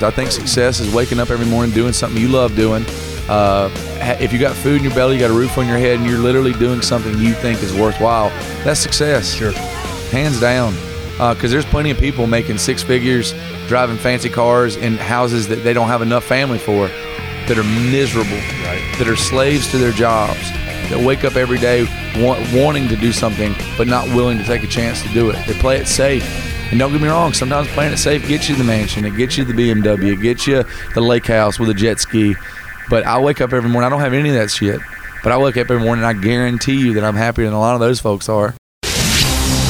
I think success is waking up every morning doing something you love doing. Uh, if you got food in your belly, you got a roof on your head, and you're literally doing something you think is worthwhile, that's success. Sure. Hands down. Because uh, there's plenty of people making six figures, driving fancy cars in houses that they don't have enough family for, that are miserable, right. that are slaves to their jobs, that wake up every day want, wanting to do something but not willing to take a chance to do it. They play it safe and don't get me wrong, sometimes playing it safe gets you the mansion, it gets you the BMW, it gets you the lake house with a jet ski. But I wake up every morning, I don't have any of that shit. But I wake up every morning and I guarantee you that I'm happier than a lot of those folks are.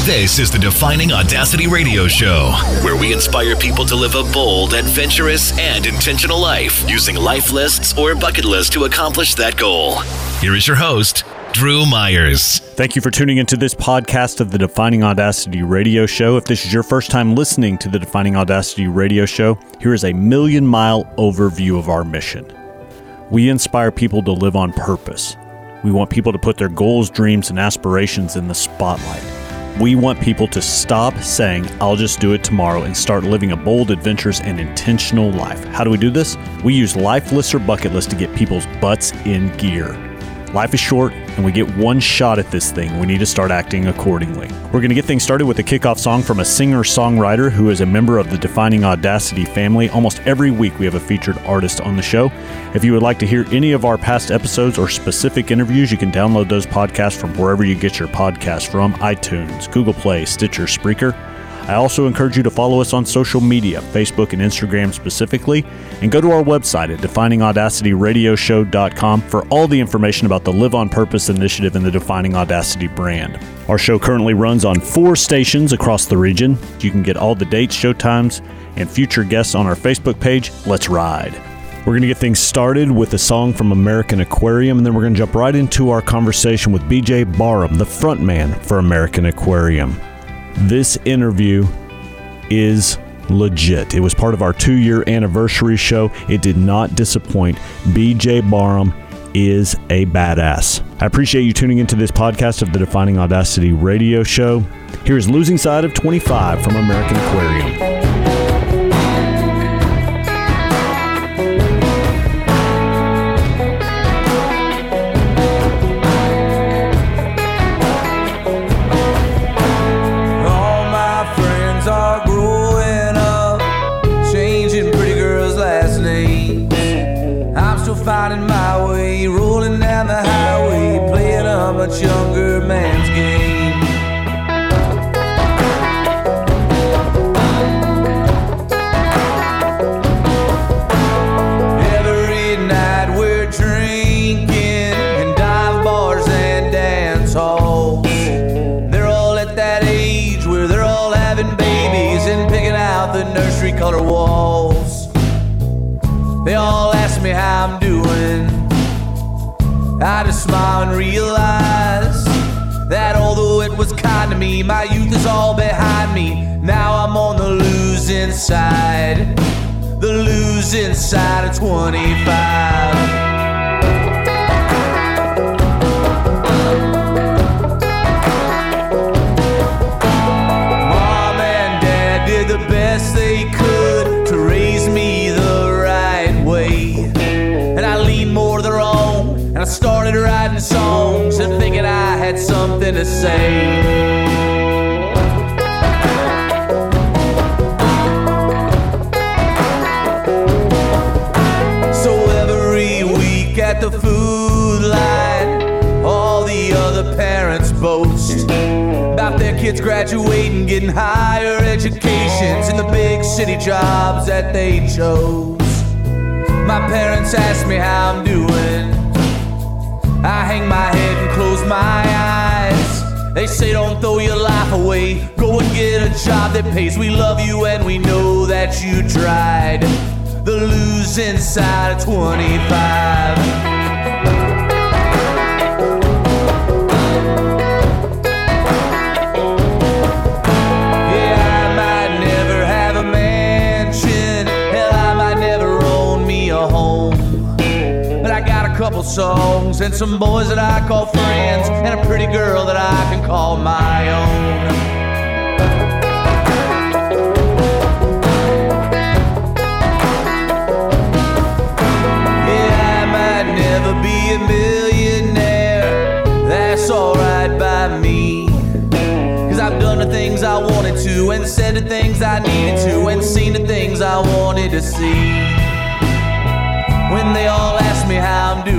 This is the Defining Audacity Radio Show, where we inspire people to live a bold, adventurous, and intentional life using life lists or bucket lists to accomplish that goal. Here is your host, Drew Myers. Thank you for tuning into this podcast of the Defining Audacity Radio Show. If this is your first time listening to the Defining Audacity Radio Show, here is a million mile overview of our mission. We inspire people to live on purpose. We want people to put their goals, dreams, and aspirations in the spotlight. We want people to stop saying, I'll just do it tomorrow and start living a bold, adventurous, and intentional life. How do we do this? We use life lists or bucket lists to get people's butts in gear. Life is short, and we get one shot at this thing. We need to start acting accordingly. We're going to get things started with a kickoff song from a singer songwriter who is a member of the Defining Audacity family. Almost every week, we have a featured artist on the show. If you would like to hear any of our past episodes or specific interviews, you can download those podcasts from wherever you get your podcasts from iTunes, Google Play, Stitcher, Spreaker. I also encourage you to follow us on social media, Facebook and Instagram specifically, and go to our website at definingaudacityradioshow.com for all the information about the Live on Purpose initiative and the Defining Audacity brand. Our show currently runs on four stations across the region. You can get all the dates, show times, and future guests on our Facebook page. Let's ride. We're going to get things started with a song from American Aquarium, and then we're going to jump right into our conversation with BJ Barham, the frontman for American Aquarium. This interview is legit. It was part of our two year anniversary show. It did not disappoint. BJ Barham is a badass. I appreciate you tuning into this podcast of the Defining Audacity radio show. Here's Losing Side of 25 from American Aquarium. My losing side. The losing side of 25. they could to raise me the right way. And I leaned more to their own, and I started writing songs and thinking I had something to say. City jobs that they chose. My parents ask me how I'm doing. I hang my head and close my eyes. They say don't throw your life away. Go and get a job that pays. We love you and we know that you tried. The losing side of 25. Songs and some boys that I call friends, and a pretty girl that I can call my own. Yeah, I might never be a millionaire. That's alright by me. Cause I've done the things I wanted to, and said the things I needed to, and seen the things I wanted to see. When they all me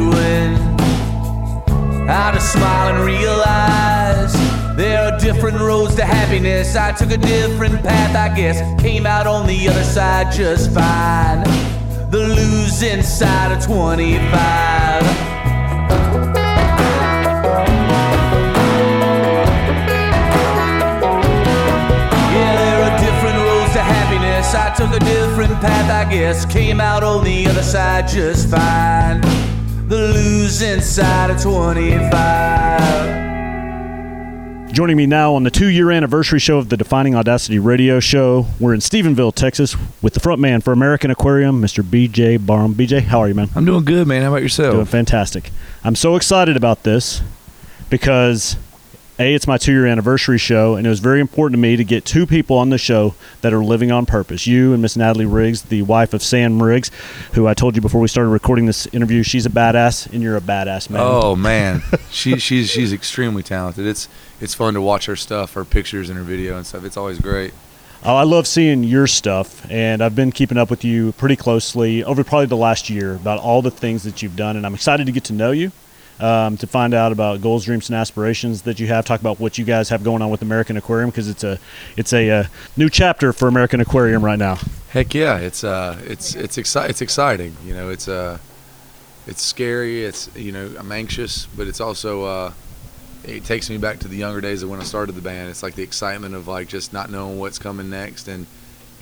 how just smile and realize there are different roads to happiness. I took a different path, I guess. Came out on the other side just fine. The losing side of 25. Yeah, there are different roads to happiness. I took a different path, I guess. Came out on the other side just fine. The losing side of 25. Joining me now on the two year anniversary show of the Defining Audacity radio show, we're in Stephenville, Texas, with the front man for American Aquarium, Mr. BJ Barham. BJ, how are you, man? I'm doing good, man. How about yourself? Doing fantastic. I'm so excited about this because A, it's my two year anniversary show, and it was very important to me to get two people on the show that are living on purpose. You and Miss Natalie Riggs, the wife of Sam Riggs, who I told you before we started recording this interview, she's a badass, and you're a badass man. Oh man, she she's she's extremely talented. It's it's fun to watch her stuff, her pictures and her video and stuff. It's always great. Oh, I love seeing your stuff, and I've been keeping up with you pretty closely over probably the last year about all the things that you've done, and I'm excited to get to know you, um, to find out about goals, dreams, and aspirations that you have. Talk about what you guys have going on with American Aquarium because it's a it's a uh, new chapter for American Aquarium right now. Heck yeah, it's uh it's it's exci- it's exciting. You know, it's uh it's scary. It's you know I'm anxious, but it's also uh it takes me back to the younger days of when I started the band. It's like the excitement of like just not knowing what's coming next and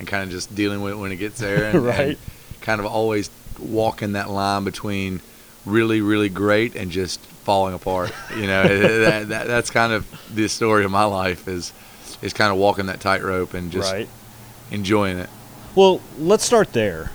and kind of just dealing with it when it gets there. And, Right. and kind of always walking that line between really really great and just falling apart. You know, that, that that's kind of the story of my life is is kind of walking that tightrope and just right. enjoying it. Well, let's start there.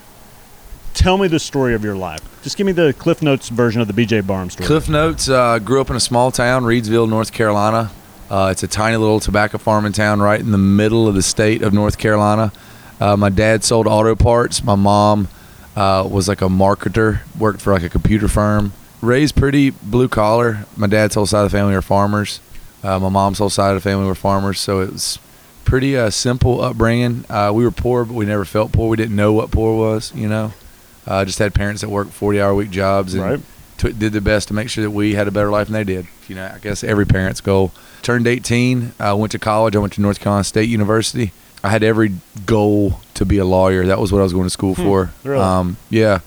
Tell me the story of your life. Just give me the Cliff Notes version of the BJ Barham story. Cliff Notes uh, grew up in a small town, Reidsville, North Carolina. Uh, it's a tiny little tobacco farming town right in the middle of the state of North Carolina. Uh, my dad sold auto parts. My mom uh, was like a marketer, worked for like a computer firm. Raised pretty blue collar. My dad's whole side of the family are farmers. Uh, my mom's whole side of the family were farmers, so it was pretty uh, simple upbringing. Uh, we were poor, but we never felt poor. We didn't know what poor was, you know. Uh, just had parents that worked forty hour week jobs and Right. t- did their best to make sure that we had a better life than they did. You know, I guess every parent's goal. Turned 18, uh, went to college. I went to North Carolina State University. I had every goal to be a lawyer. That was what I was going to school for. really? Um, yeah,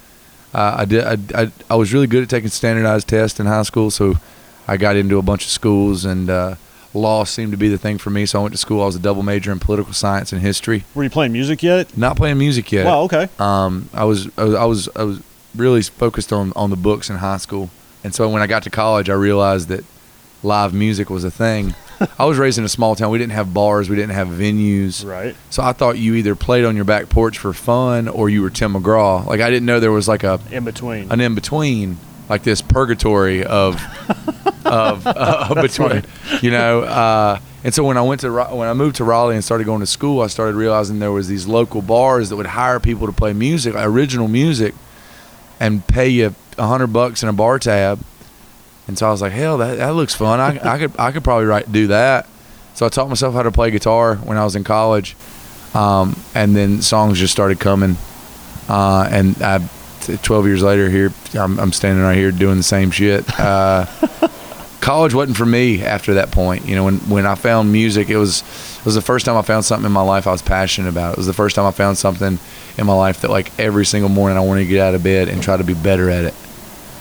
uh, I did. I, I, I was really good at taking standardized tests in high school, so I got into a bunch of schools, and uh, law seemed to be the thing for me. So I went to school. I was a double major in political science and history. Were you playing music yet? Not playing music yet. Wow. Okay. Um, I was I was I was I was really focused on on the books in high school, and so when I got to college, I realized that live music was a thing. I was raised in a small town. We didn't have bars. We didn't have venues. Right. So I thought you either played on your back porch for fun or you were Tim McGraw. Like I didn't know there was like a In between. an in between, like this purgatory of of uh, between, you know. Uh, and so when I went to when I moved to Raleigh and started going to school, I started realizing there was these local bars that would hire people to play music, original music, and pay you a hundred bucks in a bar tab. And so I was like, hell, that, that looks fun. I, I could I could probably write do that. So I taught myself how to play guitar when I was in college, um, and then songs just started coming. Uh, and I, t- 12 years later, here I'm, I'm standing right here doing the same shit. Uh, college wasn't for me after that point. You know, when when I found music, it was it was the first time I found something in my life I was passionate about. It was the first time I found something in my life that like every single morning I wanted to get out of bed and try to be better at it.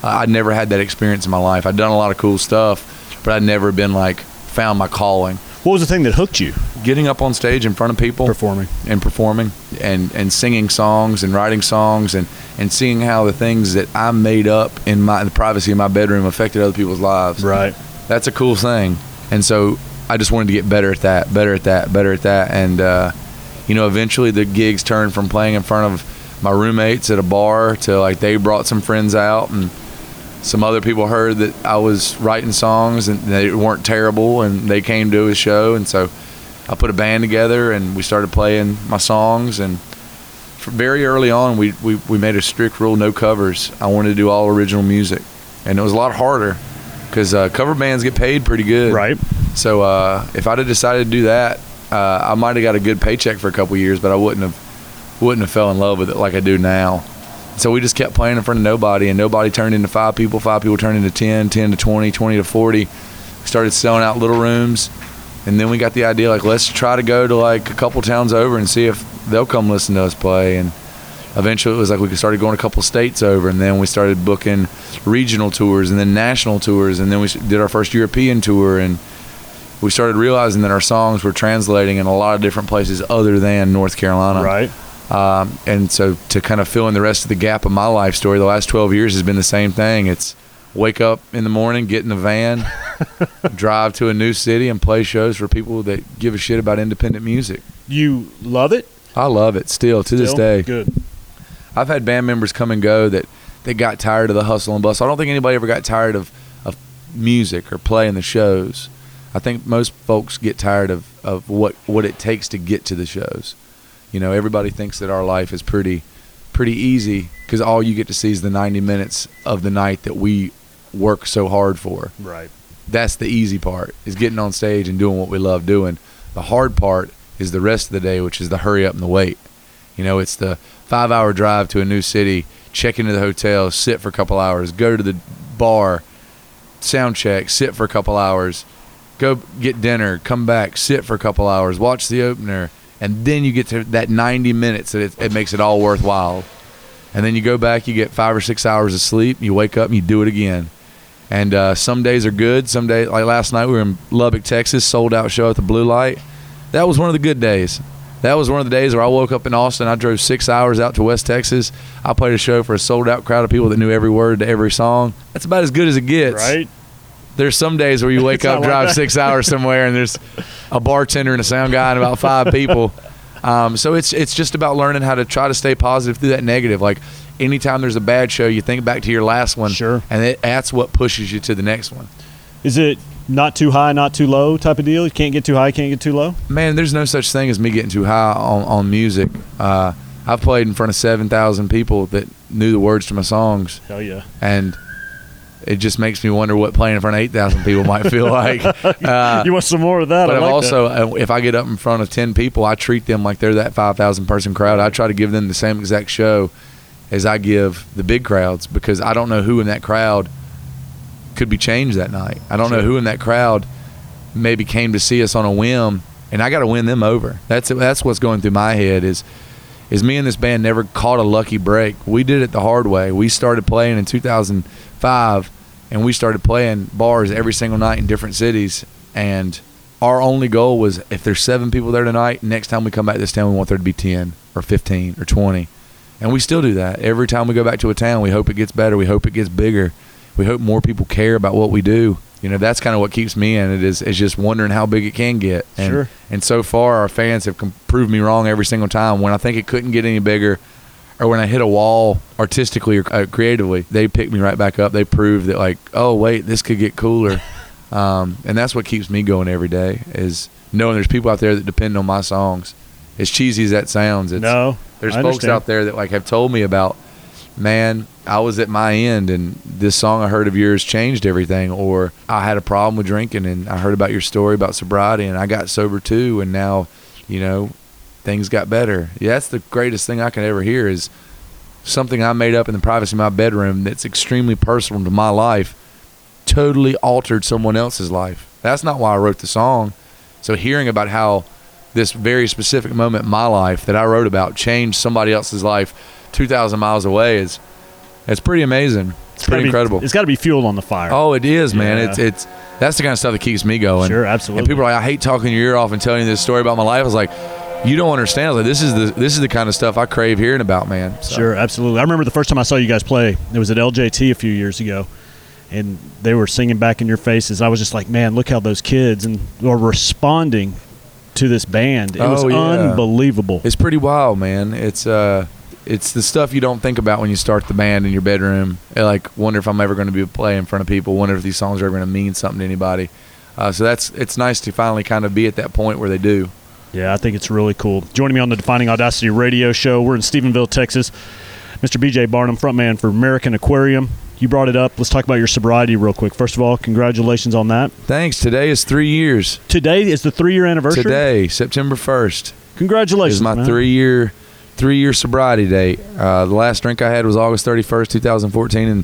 I'd never had that experience in my life. I'd done a lot of cool stuff, but I'd never been like found my calling. What was the thing that hooked you? Getting up on stage in front of people, Performing. and performing, and and singing songs and writing songs, and and seeing how the things that I made up in my in the privacy of my bedroom affected other people's lives. Right. That's a cool thing, and so I just wanted to get better at that, better at that, better at that, and uh, you know, eventually the gigs turned from playing in front of my roommates at a bar to like they brought some friends out and some other people heard that I was writing songs and they weren't terrible and they came to a show. And so I put a band together and we started playing my songs. And very early on we, we, we made a strict rule no covers. I wanted to do all original music. And it was a lot harder because uh, cover bands get paid pretty good. Right. so uh, if I'd have decided to do that uh, I might have got a good paycheck for a couple years but I wouldn't have wouldn't have fell in love with it like I do now so we just kept playing in front of nobody, and nobody turned into five people. Five people turned into 10, 10 to 20, 20 to 40. We started selling out little rooms, and then we got the idea like let's try to go to like a couple towns over and see if they'll come listen to us play. And eventually, it was like we started going a couple states over, and then we started booking regional tours and then national tours, and then we did our first European tour, and we started realizing that our songs were translating in a lot of different places other than North Carolina. Right. Um, and so to kind of fill in the rest of the gap of my life story, the last 12 years has been the same thing. It's wake up in the morning, get in the van, drive to a new city, and play shows for people that give a shit about independent music. You love it? I love it still to this day. Good. I've had band members come and go that they got tired of the hustle and bustle. I don't think anybody ever got tired of, of music or playing the shows. I think most folks get tired of, of what, what it takes to get to the shows. You know, everybody thinks that our life is pretty pretty easy because all you get to see is the 90 minutes of the night that we work so hard for. Right. That's the easy part is getting on stage and doing what we love doing. The hard part is the rest of the day, which is the hurry up and the wait. You know, it's the five hour drive to a new city, check into the hotel, sit for a couple hours, go to the bar, sound check, sit for a couple hours, go get dinner, come back, sit for a couple hours, watch the opener, and then you get to that 90 minutes that it, it makes it all worthwhile. And then you go back, you get five or six hours of sleep, you wake up and you do it again. And uh, some days are good. Some days, like last night, we were in Lubbock, Texas, sold out show at the Blue Light. That was one of the good days. That was one of the days where I woke up in Austin. I drove six hours out to West Texas. I played a show for a sold out crowd of people that knew every word to every song. That's about as good as it gets. Right. There's some days where you wake up, drive that. six hours somewhere, and there's a bartender and a sound guy and about five people. Um, so it's it's just about learning how to try to stay positive through that negative. Like anytime there's a bad show, you think back to your last one, Sure. and it, that's what pushes you to the next one. Is it not too high, not too low type of deal? You can't get too high, can't get too low? Man, there's no such thing as me getting too high on, on music. Uh, I've played in front of seven thousand people that knew the words to my songs, Hell yeah. and it just makes me wonder what playing in front of eight thousand people might feel like. Uh, you want some more of that? but I like also, uh, if I get up in front of ten people, I treat them like they're that five thousand person crowd. I try to give them the same exact show as I give the big crowds because I don't know who in that crowd could be changed that night. I don't know who in that crowd maybe came to see us on a whim, and I got to win them over. That's that's what's going through my head is is me and this band never caught a lucky break. We did it the hard way. We started playing in 2005, and we started playing bars every single night in different cities. And our only goal was if there's seven people there tonight, next time we come back to this town, we want there to be 10 or 15 or 20. And we still do that. Every time we go back to a town, we hope it gets better. We hope it gets bigger. We hope more people care about what we do. You know, that's kind of what keeps me in it is, is just wondering how big it can get. And, Sure. and so far, our fans have proved me wrong every single time. When I think it couldn't get any bigger, or when I hit a wall artistically or uh, creatively, they pick me right back up. They prove that, like, oh wait, this could get cooler. um, and that's what keeps me going every day is knowing there's people out there that depend on my songs. As cheesy as that sounds, it's, No. there's folks out there that like have told me about, man, I was at my end and this song I heard of yours changed everything, or I had a problem with drinking and I heard about your story about sobriety and I got sober too, and now, you know, things got better. Yeah, that's the greatest thing I can ever hear is something I made up in the privacy of my bedroom that's extremely personal to my life totally altered someone else's life. That's not why I wrote the song. So hearing about how this very specific moment in my life that I wrote about changed somebody else's life 2,000 miles away is it's pretty amazing. It's gotta pretty be- incredible. It's got to be fuel on the fire. Oh, it is, man. Yeah. It's it's that's the kind of stuff that keeps me going. Sure, absolutely. And people are like, I hate talking your ear off and telling you this story about my life. I was like, you don't understand. Was like, this is the this is the kind of stuff I crave hearing about, man. So, Sure, absolutely. I remember the first time I saw you guys play. It was at LJT a few years ago, and they were singing back in your faces. I was just like, man, look how those kids and are responding to this band. It was Oh, yeah. unbelievable. It's pretty wild, man. It's uh it's the stuff you don't think about when you start the band in your bedroom. I, like wonder if I'm ever going to be able to play in front of people. Wonder if these songs are ever going to mean something to anybody. Uh, so that's it's nice to finally kind of be at that point where they do. Yeah, I think it's really cool. Joining me on the Defining Audacity radio show, we're in Stephenville, Texas. Mr. BJ Barham, frontman for American Aquarium. You brought it up. Let's talk about your sobriety real quick. First of all, congratulations on that. Thanks. Today is three years. Today is the three year anniversary. Today, September first. Congratulations. is my man. three year three year sobriety date. Uh, the last drink I had was August thirty first, two thousand fourteen, in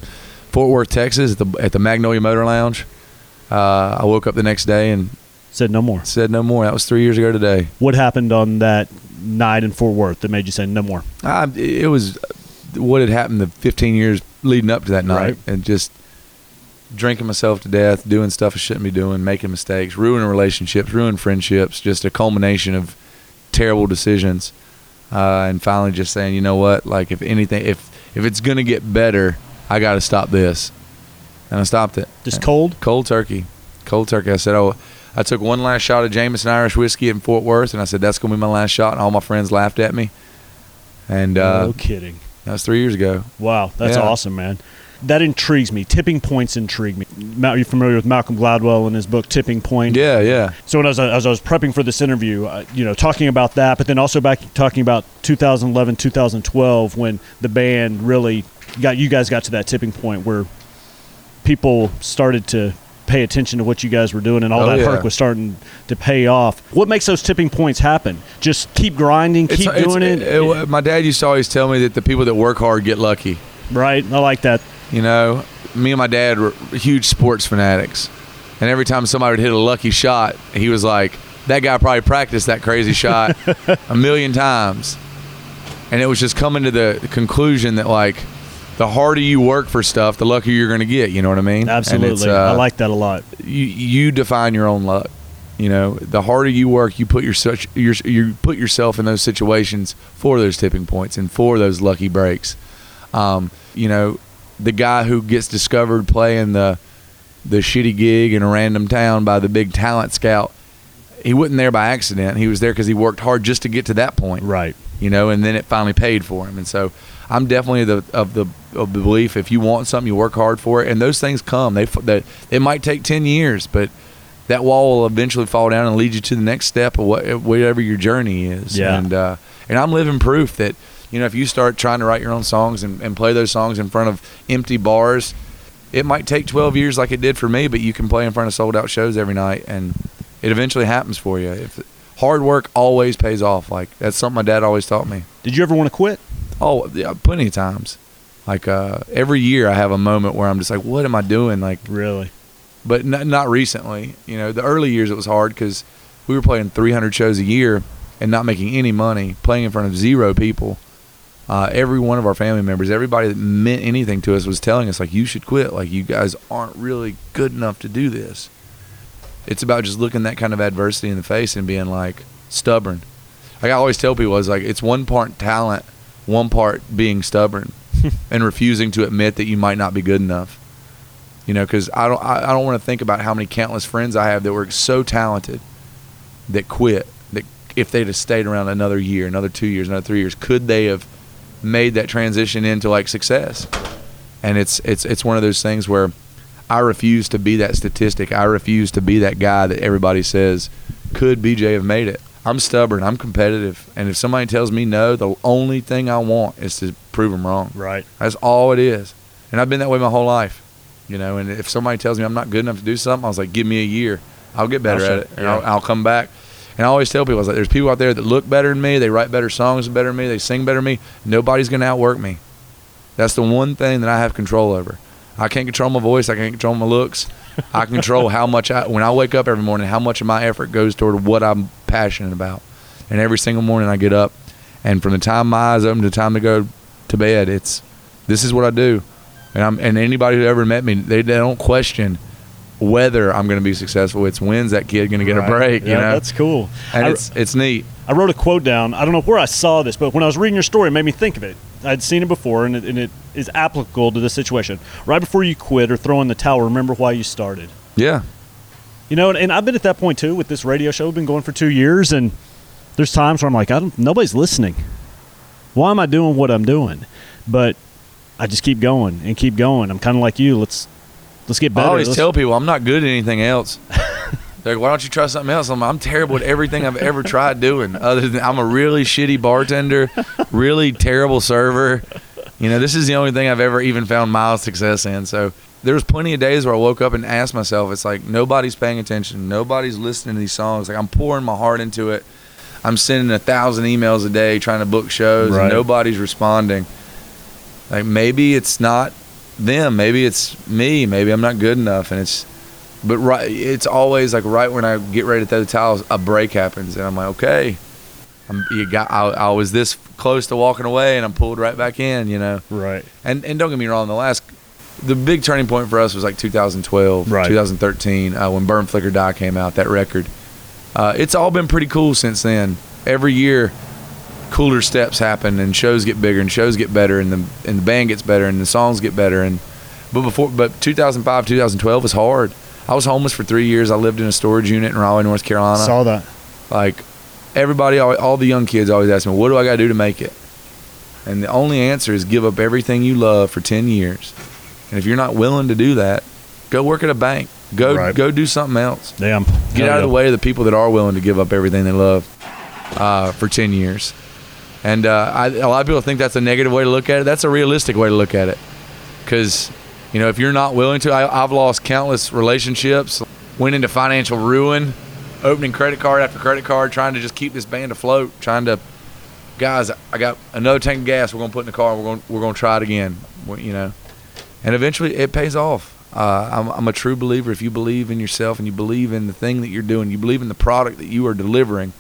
Fort Worth, Texas, at the at the Magnolia Motor Lounge. Uh, I woke up the next day and Said no more. said no more. That was three years ago today. What happened on that night in Fort Worth that made you say no more? I, it was what had happened the fifteen years leading up to that night, Right. and just drinking myself to death, doing stuff I shouldn't be doing, making mistakes, ruining relationships, ruining friendships, just a culmination of terrible decisions. Uh, and finally just saying, you know what, like if anything, if if it's gonna get better, I got to stop this, and I stopped it. Just cold? Cold turkey, cold turkey. I said, oh, I took one last shot of Jameson Irish whiskey in Fort Worth, and I said that's gonna be my last shot, and all my friends laughed at me. And uh, no kidding. that was three years ago. Wow, that's Yeah. awesome, man. That intrigues me. Tipping points intrigue me. Ma- Are you familiar with Malcolm Gladwell and his book Tipping Point? Yeah, yeah. So when I was, as I was prepping for this interview, uh, you know, talking about that, but then also back talking about 2011, 2012, when the band really got you guys got to that tipping point where people started to pay attention to what you guys were doing, and all Oh, that yeah. work was starting to pay off. What makes those tipping points happen? Just keep grinding, keep It's- doing it's- it, it- My dad used to always tell me that the people that work hard get lucky. right? I like that. You know, me and my dad were huge sports fanatics, and every time somebody would hit a lucky shot, he was like, "That guy probably practiced that crazy shot a million times," and it was just coming to the conclusion that like, the harder you work for stuff, the luckier you're going to get. You know what I mean? Absolutely, uh, I like that a lot. you you define your own luck. You know, the harder you work, you put your such your, you put yourself in those situations for those tipping points and for those lucky breaks. Um, you know, the guy who gets discovered playing the the shitty gig in a random town by the big talent scout, he wasn't there by accident. He was there because he worked hard just to get to that point Right. you know, and then it finally paid for him. And so I'm definitely the of the of the belief if you want something, you work hard for it, and those things come. They that it might take ten years, but that wall will eventually fall down and lead you to the next step of what whatever your journey is. Yeah. And uh, and I'm living proof that you know if you start trying to write your own songs and, and play those songs in front of empty bars. It might take 12 years like it did for me, but you can play in front of sold out shows every night, and it eventually happens for you. If hard work always pays off, like that's something my dad always taught me. Did you ever want to quit? Oh, yeah, plenty of times. Like uh, every year, I have a moment where I'm just like, "What am I doing?" Like, Really? but n- not recently. You know, the early years it was hard because we were playing 300 shows a year and not making any money, playing in front of zero people. Uh, every one of our family members, everybody that meant anything to us, was telling us like, "You should quit. Like, you guys aren't really good enough to do this." It's about just looking that kind of adversity in the face and being like stubborn. Like I always tell people, it's like it's one part talent, one part being stubborn, and refusing to admit that you might not be good enough. You know, because I don't, I, I don't want to think about how many countless friends I have that were so talented that quit. That if they'd have stayed around another year, another two years, another three years, could they have made that transition into like success? And it's it's it's one of those things where I refuse to be that statistic. I refuse to be that guy that everybody says could BJ have made it. I'm stubborn. I'm competitive, and if somebody tells me no, the only thing I want is to prove them wrong. Right. That's all it is. And I've been that way my whole life. You know, and if somebody tells me I'm not good enough to do something, I was like, give me a year. I'll get better I'll at it. And yeah. I'll, I'll come back. And I always tell people, I was like, there's people out there that look better than me. They write better songs better than me. They sing better than me. Nobody's going to outwork me. That's the one thing that I have control over. I can't control my voice. I can't control my looks. I control how much I when I wake up every morning, how much of my effort goes toward what I'm passionate about. And every single morning I get up, and from the time my eyes open to the time to go to bed, it's this is what I do. And I'm and anybody who ever met me, they, they don't question whether I'm going to be successful. It's when's that kid going to get Right. a break? Yeah, you know, that's cool. and I- it's it's neat. I wrote a quote down. I don't know where I saw this, but when I was reading your story, it made me think of it. I'd seen it before, and it, and it is applicable to this situation. Right before you quit or throw in the towel, remember why you started. Yeah, You know, and, and I've been at that point too with this radio show. I've been going for two years, and there's times where I'm like, I don't, nobody's listening. Why am I doing what I'm doing? But I just keep going and keep going. I'm kind of like you. Let's let's get better. I always Let's- tell people I'm not good at anything else. Like, why don't you try something else? I'm, I'm terrible at everything I've ever tried doing. Other than I'm a really shitty bartender, really terrible server. You know, this is the only thing I've ever even found mild success in. So there was plenty of days where I woke up and asked myself, it's like nobody's paying attention, nobody's listening to these songs. Like I'm pouring my heart into it. I'm sending a thousand emails a day trying to book shows, Right. and nobody's responding. Like maybe it's not them, maybe it's me, maybe I'm not good enough, and it's. But right, it's always like right when I get ready to throw the towels, a break happens, and I'm like, okay, I'm, you got. I, I was this close to walking away, and I'm pulled right back in, you know. Right. And and don't get me wrong, the last, the big turning point for us was like 2012, Right. 2013, uh, when Burn Flicker Die came out. That record. Uh, it's all been pretty cool since then. Every year, cooler steps happen, and shows get bigger, and shows get better, and the and the band gets better, and the songs get better, and but before but 2005, 2012 was hard. I was homeless for three years. I lived in a storage unit in Raleigh, North Carolina Saw that. like everybody all, all the young kids always ask me what do i got to do to make it and the only answer is give up everything you love for 10 years and if you're not willing to do that go work at a bank. Go Right. go do something else. Damn. get out of the way of the people that are willing to give up everything they love uh, for 10 years. And uh, I, a lot of people think that's a negative way to look at it. That's a realistic way to look at it. Because you know if you're not willing to I, i've lost countless relationships went into financial ruin opening credit card after credit card trying to just keep this band afloat trying to guys i got another tank of gas. We're going to put in the car. And we're gonna we're going to try it again. You know and eventually it pays off. Uh, I'm, I'm a true believer. If you believe in yourself and you believe in the thing that you're doing you believe in the product that you are delivering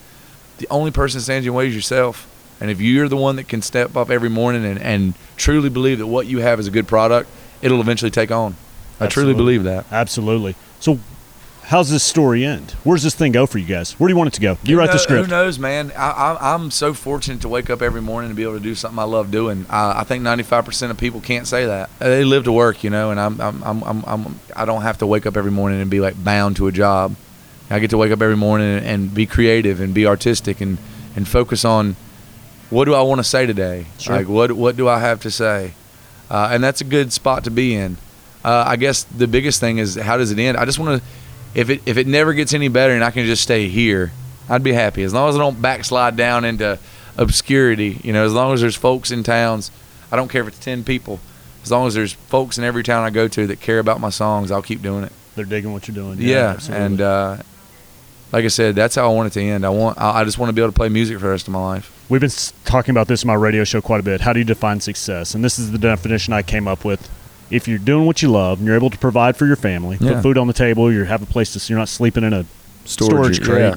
the only person that stands in your way is yourself. And if you're the one that can step up every morning and, and truly believe that what you have is a good product it'll eventually take on. I truly believe that. Absolutely. So, how's this story end? Where's this thing go for you guys? Where do you want it to go? You Who write the script. Who knows, man? I, I, I'm so fortunate to wake up every morning and be able to do something I love doing. I, I think 95% of people can't say that. They live to work, you know, and I'm, I'm, I'm, I'm, I'm, I don't have to wake up every morning and be like bound to a job. I get to wake up every morning and, and be creative and be artistic and, and focus on what do I want to say today? Sure. Like, what, what do I have to say? Uh, and that's a good spot to be in. Uh, I guess the biggest thing is how does it end? I just want to, if it if it never gets any better and I can just stay here, I'd be happy as long as I don't backslide down into obscurity. You know, as long as there's folks in towns, I don't care if it's ten people. As long as there's folks in every town I go to that care about my songs, I'll keep doing it. They're digging what you're doing. Yeah, absolutely. and uh, like I said, that's how I want it to end. I want I I just want to be able to play music for the rest of my life. We've been talking about this in my radio show quite a bit. How do you define success? And this is the definition I came up with. If you're doing what you love and you're able to provide for your family, Yeah. put food on the table, you have a place to, you're not sleeping in a storage, Storage, crate, yeah.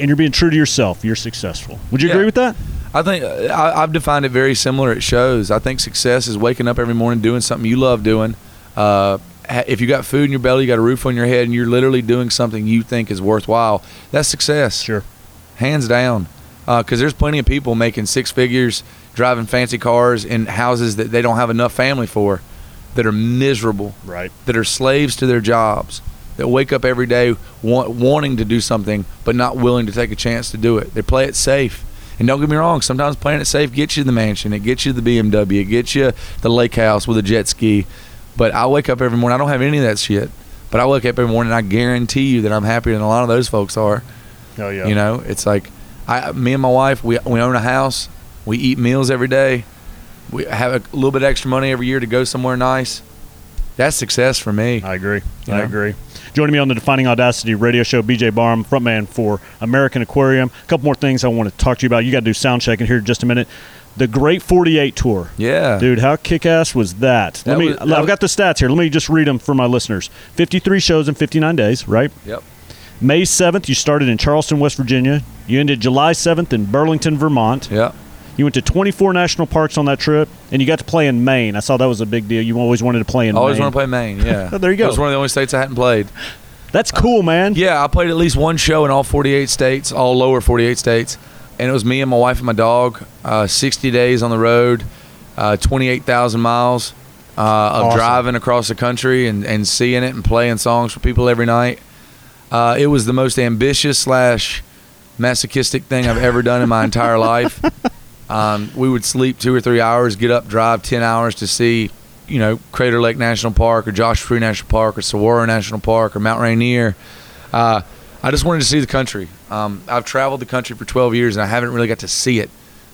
and you're being true to yourself, you're successful. Would you Yeah. agree with that? I think uh, I, I've defined it very similar It shows. I think success is waking up every morning doing something you love doing. Uh, if you got food in your belly, you got a roof on your head, and you're literally doing something you think is worthwhile, that's success. Sure. hands down. Because there's plenty of people making six figures, driving fancy cars in houses that they don't have enough family for, that are miserable, Right. that are slaves to their jobs, that wake up every day want, wanting to do something but not willing to take a chance to do it. They play it safe. And don't get me wrong, sometimes playing it safe gets you the mansion, it gets you the BMW, it gets you the lake house with a jet ski. But I wake up every morning, I don't have any of that shit. But I wake up every morning and I guarantee you that I'm happier than a lot of those folks are. Oh yeah. You know, it's like I, me and my wife, we we own a house. We eat meals every day. We have a little bit extra money every year to go somewhere nice. That's success for me. I agree. I agree. Joining me on the Defining Audacity radio show, BJ Barham, frontman for American Aquarium. A couple more things I want to talk to you about. You got to do sound check in here in just a minute. The Great 48 Tour. Yeah. Dude, how kick ass was that? That Let me. was- I've was- got the stats here. Let me just read them for my listeners. 53 shows in 59 days, right? Yep. May 7th, you started in Charleston, West Virginia. You ended July 7th in Burlington, Vermont. Yep. You went to 24 national parks on that trip, and you got to play in Maine. I saw that was a big deal. You always wanted to play in I always Maine. want to play Maine. Yeah. There you go. That was one of the only states I hadn't played. That's cool, man. Yeah, I played at least one show in all 48 states, all lower 48 states, and it was me and my wife and my dog. Uh, 60 days on the road, uh, 28,000 miles uh, of Awesome. driving across the country and, and seeing it and playing songs for people every night. Uh, it was the most ambitious slash masochistic thing I've ever done in my entire life. Um, we would sleep two or three hours, get up, drive 10 hours to see, you know, Crater Lake National Park or Joshua Tree National Park or Saguaro National Park or Mount Rainier. Uh, I just wanted to see the country. Um, I've traveled the country for 12 years and I haven't really got to see it.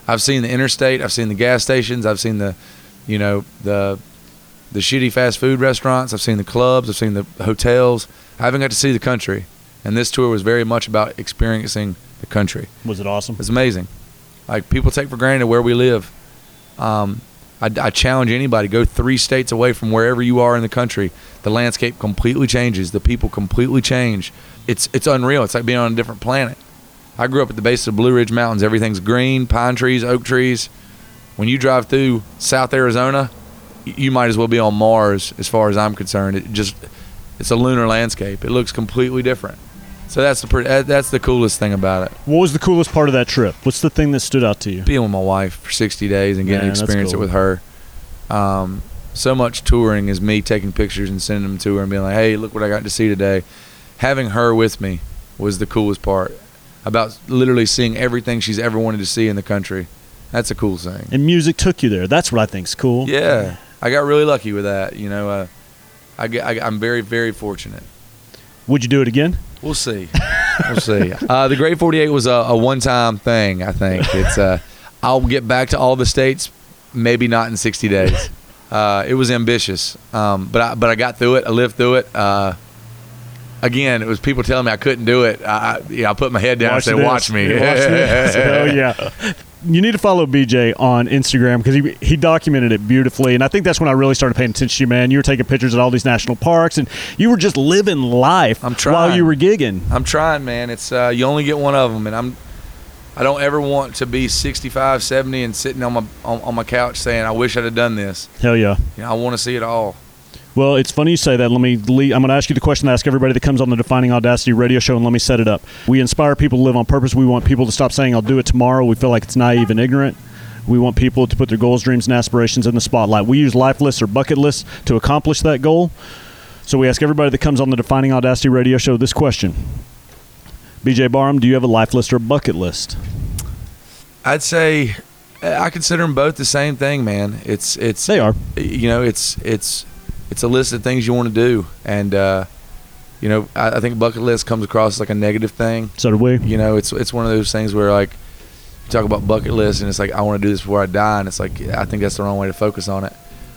I've seen the interstate, I've seen the gas stations, I've seen the, you know, the the shitty fast food restaurants, I've seen the clubs, I've seen the hotels. I haven't got to see the country. And this tour was very much about experiencing the country. Was it awesome? It's amazing. Like people take for granted where we live. Um, I, I challenge anybody go three states away from wherever you are in the country. The landscape completely changes. The people completely change. It's it's unreal. It's like being on a different planet. I grew up at the base of the Blue Ridge Mountains. Everything's green, pine trees, oak trees. When you drive through South Arizona, you might as well be on Mars, as far as I'm concerned. It just it's a lunar landscape. It looks completely different. So that's the pre- that- that's the coolest thing about it. What was the coolest part of that trip? What's the thing that stood out to you? being with my wife for 60 days and getting Man, to experience cool. it with her. Um, so much touring is me taking pictures and sending them to her and being like, "Hey, look what I got to see today." Having her with me was the coolest part. About literally seeing everything she's ever wanted to see in the country. That's a cool thing. And music took you there. That's what I think's cool. Yeah, I got really lucky with that. You know, uh, I I, I'm very, very fortunate. Would you do it again? We'll see. We'll see. Uh, the Great 48 was a, a one-time thing. I think it's. Uh, I'll get back to all the states, maybe not in 60 days. Uh, it was ambitious, um, but I, but I got through it. I lived through it. Uh, again, it was people telling me I couldn't do it. I, I, yeah, I put my head down Watch and said, this. "Watch me." Watch oh yeah. You need to follow BJ on Instagram because he he documented it beautifully, and I think that's when I really started paying attention to you, man. You were taking pictures at all these national parks, and you were just living life I'm trying while you were gigging. I'm trying, man. It's uh, you only get one of them, and I'm. I don't ever want to be 65, 70 and sitting on my on, on my couch saying, "I wish I'd have done this." Hell yeah. You know, I want to see it all. Well, it's funny you say that. Let me. Lead, I'm going to ask you the question I ask everybody that comes on the Defining Audacity radio show, and let me set it up. We inspire people to live on purpose. We want people to stop saying, "I'll do it tomorrow." We feel like it's naive and ignorant. We want people to put their goals, dreams, and aspirations in the spotlight. We use life lists or bucket lists to accomplish that goal. So we ask everybody that comes on the Defining Audacity radio show this question: BJ Barham, do you have a life list or a bucket list? I'd say eh, I consider them both the same thing, man. It's it's They are. you know it's it's it's a list of things you want to do, and uh, you know I, I think bucket list comes across like a negative thing. So do we. You know, it's it's one of those things where like you talk about bucket list, and it's like I want to do this before I die, and it's like I think that's the wrong way to focus on it.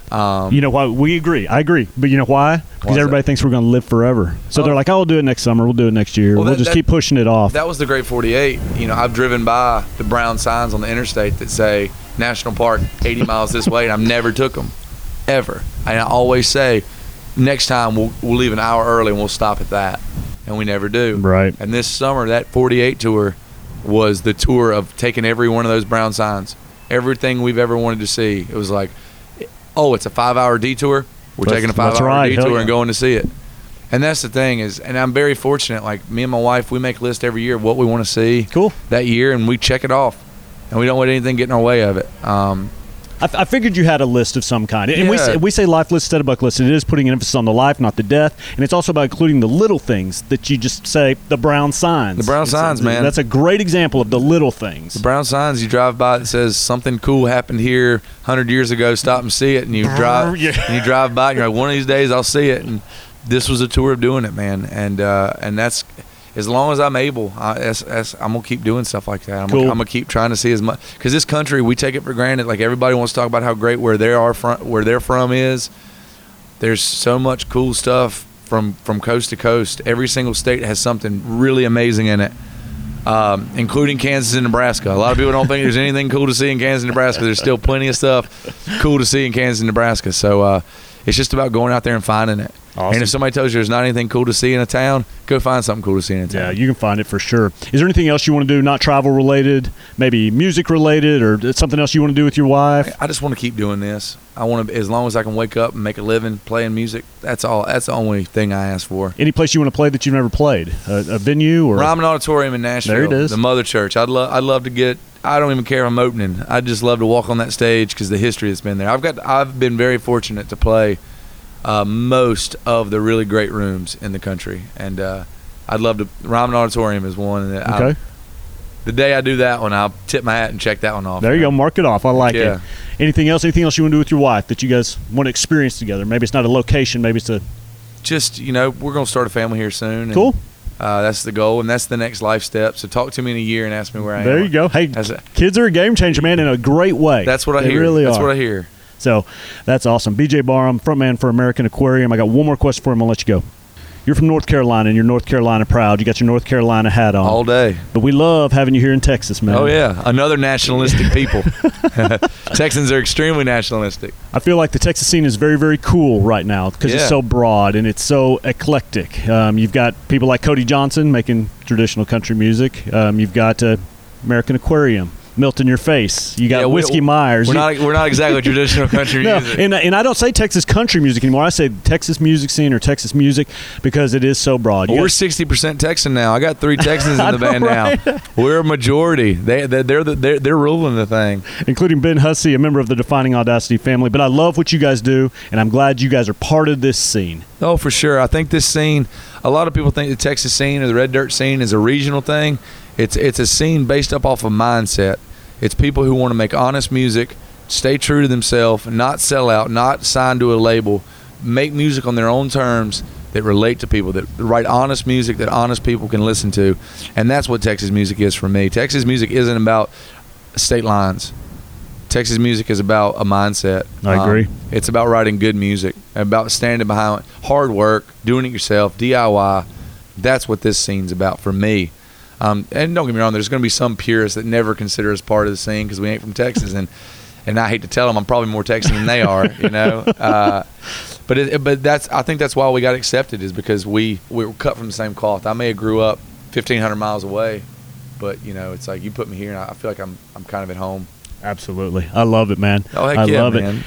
Um, You know why? We agree. I agree. But you know why? Because everybody that? thinks we're going to live forever. So Oh. they're like, "Oh, we'll do it next summer. We'll do it next year. Well, we'll just that- keep pushing it off." That was the Great 48. You know, I've driven by the brown signs on the interstate that say National Park 80 miles this way, and I've never took them, ever. And I always say, next time we'll, we'll leave an hour early and we'll stop at that, and we never do. Right. And this summer, that 48 tour was the tour of taking every one of those brown signs, everything we've ever wanted to see. It was like, oh, it's a five-hour detour. We're That's- taking a five-hour right. Detour yeah. and going to see it. And that's the thing is, and I'm very fortunate. Like me and my wife, we make a list every year of what we want to see Cool. that year, and we check it off, and we don't let anything get in our way of it. Um, I, f- I figured you had a list of some kind. And we say, we say life list instead of bucket list. It is putting an emphasis on the life, not the death. And it's also about including the little things that you just say, the brown signs. The brown It's- signs, man. That's a great example of the little things. the brown signs you drive by that says something cool happened here 100 years ago. Stop and see it, and you drive Yeah. and you drive by, and you're like, one of these days I'll see it. And this was a tour of doing it, man. And uh, and that's as long as I'm able, I, that's, that's, I'm gonna keep doing stuff like that. I'm, Cool. gonna, I'm gonna keep trying to see as much because this country we take it for granted. Like everybody wants to talk about how great where they are from, where they're from is. There's so much cool stuff from from coast to coast. Every single state has something really amazing in it. um, including Kansas and Nebraska. A lot of people don't think there's anything cool to see in Kansas and Nebraska. There's still plenty of stuff cool to see in Kansas and Nebraska. So uh, it's just about going out there and finding it. Awesome. And if somebody tells you there's not anything cool to see in a town, go find something cool to see in a town. Yeah, you can find it for sure. Is there anything else you want to do, not travel related, maybe music related, or something else you want to do with your wife? I just want to keep doing this. I want to, as long as I can wake up and make a living playing music. That's all. That's the only thing I ask for. Any place you want to play that you've never played, a, a venue or Ryman Auditorium in Nashville. There it is. The Mother Church. I'd love. I'd love to get. I don't even care if I'm opening. I'd just love to walk on that stage because the history that's been there. I've got. I've been very fortunate to play uh, most of the really great rooms in the country, and uh, I'd love to. Ryman Auditorium is one that. I, Okay. the day I do that one, I'll tip my hat and check that one off. There you go. Mark it off. I like Yeah. it. Anything else? Anything else you want to do with your wife that you guys want to experience together? Maybe it's not a location. Maybe it's a Just you know, we're gonna start a family here soon. and, cool. Uh, that's the goal, and that's the next life step. So talk to me in a year and ask me where I am. There you go. Hey, a- kids are a game changer, man, in a great way. that's what I They hear. Really that's are. what I hear. So that's awesome. BJ Barham, frontman for American Aquarium. I got one more question for him. I'll let you go. You're from North Carolina, and you're North Carolina proud. You got your North Carolina hat on. All day. But we love having you here in Texas, man. Oh yeah, another nationalistic people. Texans are extremely nationalistic. I feel like the Texas scene is very, very cool right now because it's so broad and it's so eclectic. Um, you've got people like Cody Johnson making traditional country music. Um, you've got uh, American Aquarium, Milton Your Face. You got Yeah, Whiskey Myers. We're not we're not exactly traditional country no, music. and, and I don't say Texas country music anymore. I say Texas music scene or Texas music because it is so broad. You We're sixty percent Texan now. I got three Texans in the band now. We're a majority. They they- they're the, they're they're ruling the thing. including Ben Hussey, a member of the Defining Audacity family. But I love what you guys do, and I'm glad you guys are part of this scene. Oh, for sure. I think this scene. A lot of people think the Texas scene or the red dirt scene is a regional thing. It's it's a scene based up off a mindset. It's people who want to make honest music, stay true to themselves, not sell out, not sign to a label, make music on their own terms that relate to people, that write honest music that honest people can listen to, and that's what Texas music is for me. Texas music isn't about state lines. Texas music is about a mindset. Um, I agree. it's about writing good music, about standing behind hard work, doing it yourself, DIY. That's what this scene's about for me. Um, and don't get me wrong, there's going to be some purists that never consider us part of the scene because we ain't from Texas, and and I hate to tell them I'm probably more Texan than they are, you know. Uh, but it, but that's I think that's why we got accepted is because we we were cut from the same cloth. I may have grew up 1,500 miles away, but you know it's like you put me here, and I feel like I'm I'm kind of at home. Absolutely, I love it, man. Oh heck I yeah, love man! it.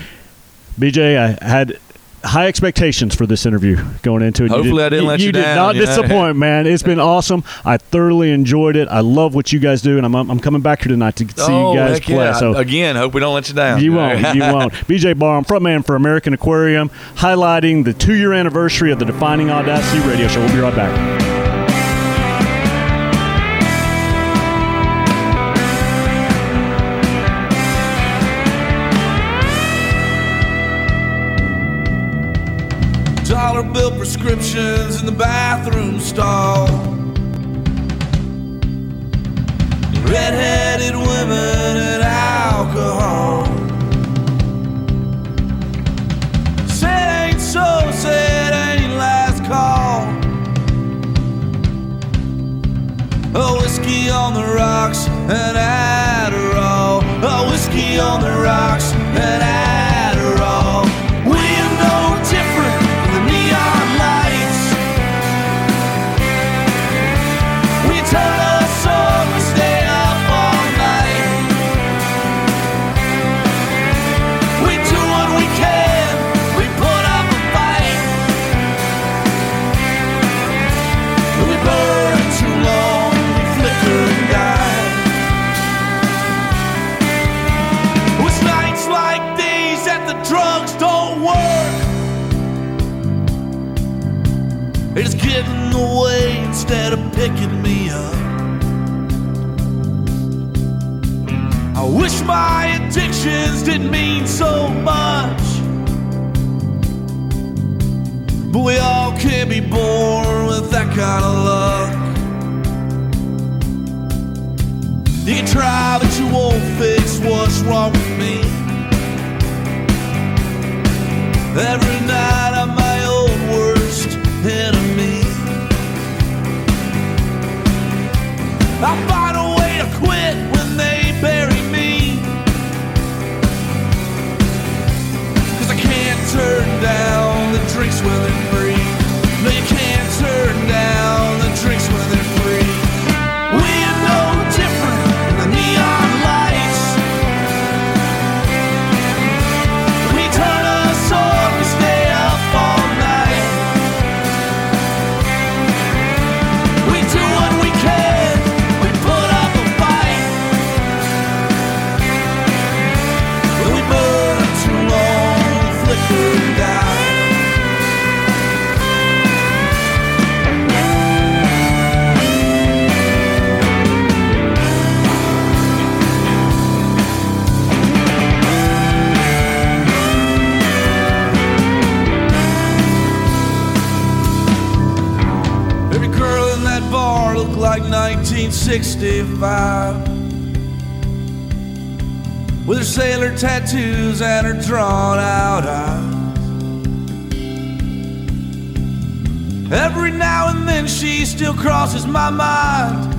BJ, I had high expectations for this interview going into it. Hopefully I didn't let you did down, not you know? disappoint, man. It's been awesome. I thoroughly enjoyed it. I love what you guys do, and I'm I'm coming back here tonight to see oh, you guys play. yeah. So again, hope we don't let you down. you won't. You won't. BJ Barham, frontman for American Aquarium, highlighting the two year anniversary of the Defining Audacity radio show. We'll be right back. Bill prescriptions in the bathroom stall. Red-headed women and alcohol. Said ain't so, said ain't last call. A whiskey on the rocks and Adderall. A whiskey on the rocks and Adderall. Away instead of picking me up. I wish my addictions didn't mean so much. But we all can't be born with that kind of luck. You can try, but you won't fix what's wrong with me. Every night I'm my own worst enemy. I find a way to quit when they bury I can't turn down. 1965 with her sailor tattoos and her drawn out eyes. Every now and then she still crosses my mind.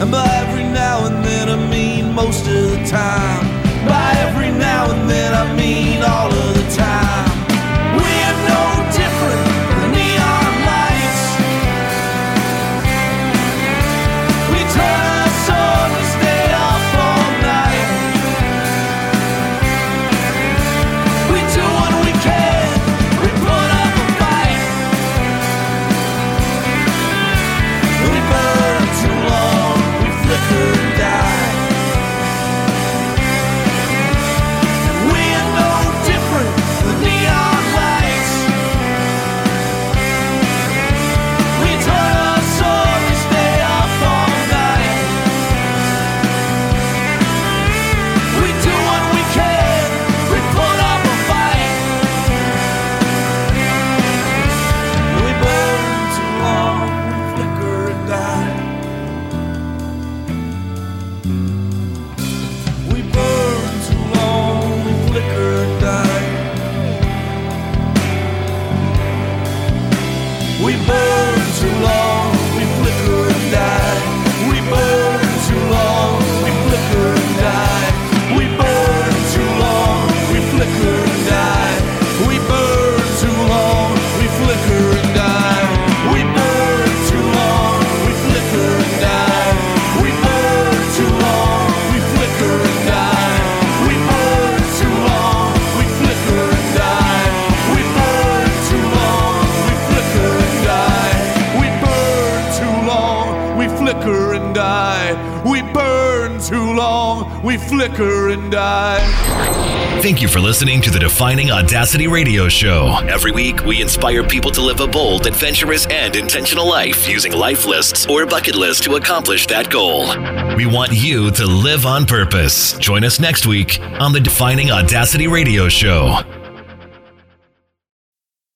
And by every now and then I mean most of the time. By every now and then I mean all of the time. Listening to the Defining Audacity Radio Show. Every week, we inspire people to live a bold, adventurous, and intentional life using life lists or bucket lists to accomplish that goal. We want you to live on purpose. Join us next week on the Defining Audacity Radio Show.